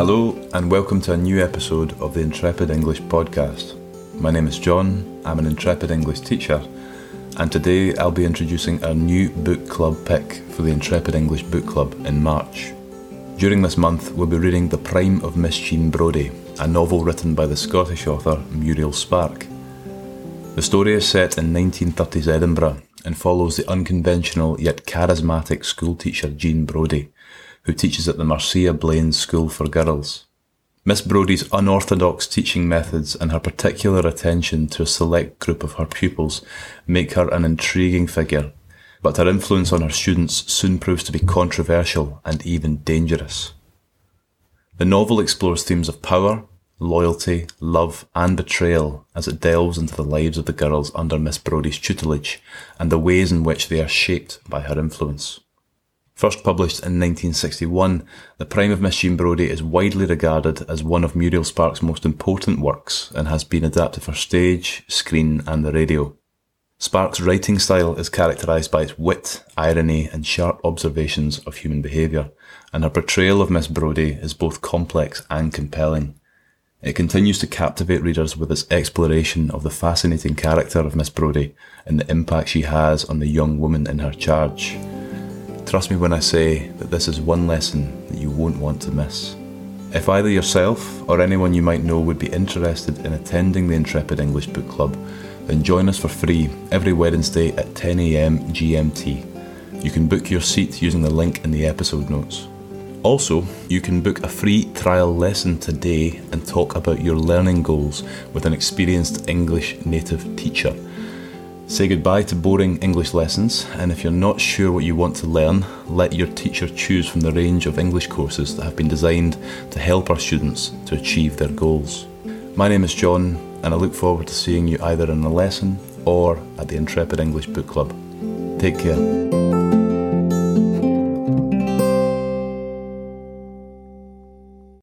Hello, and welcome to a new episode of the Intrepid English podcast. My name is John, I'm an Intrepid English teacher, and today I'll be introducing our new book club pick for the Intrepid English Book Club in March. During this month, we'll be reading The Prime of Miss Jean Brodie, a novel written by the Scottish author Muriel Spark. The story is set in 1930s Edinburgh and follows the unconventional yet charismatic schoolteacher Jean Brodie, who teaches at the Marcia Blaine School for Girls. Miss Brodie's unorthodox teaching methods and her particular attention to a select group of her pupils make her an intriguing figure, but her influence on her students soon proves to be controversial and even dangerous. The novel explores themes of power, loyalty, love, and betrayal as it delves into the lives of the girls under Miss Brodie's tutelage and the ways in which they are shaped by her influence. First published in 1961, The Prime of Miss Jean Brodie is widely regarded as one of Muriel Spark's most important works and has been adapted for stage, screen, and the radio. Spark's writing style is characterised by its wit, irony, and sharp observations of human behaviour, and her portrayal of Miss Brodie is both complex and compelling. It continues to captivate readers with its exploration of the fascinating character of Miss Brodie and the impact she has on the young woman in her charge. Trust me when I say that this is one lesson that you won't want to miss. If either yourself or anyone you might know would be interested in attending the Intrepid English Book Club, then join us for free every Wednesday at 10am GMT. You can book your seat using the link in the episode notes. Also, you can book a free trial lesson today and talk about your learning goals with an experienced English native teacher. Say goodbye to boring English lessons, and if you're not sure what you want to learn, let your teacher choose from the range of English courses that have been designed to help our students to achieve their goals. My name is John, and I look forward to seeing you either in a lesson or at the Intrepid English Book Club. Take care.